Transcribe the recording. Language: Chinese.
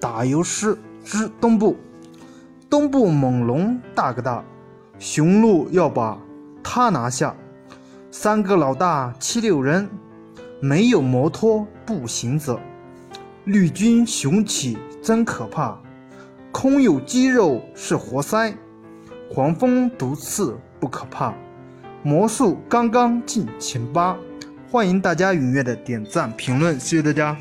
打油诗之东部。东部猛龙大哥大，雄鹿要把他拿下。三个老大七六人，没有摩托不行者。绿军雄起真可怕，空有肌肉是活塞。黄蜂毒刺不可怕，魔术刚刚进前八。欢迎大家踊跃的点赞评论，谢谢大家。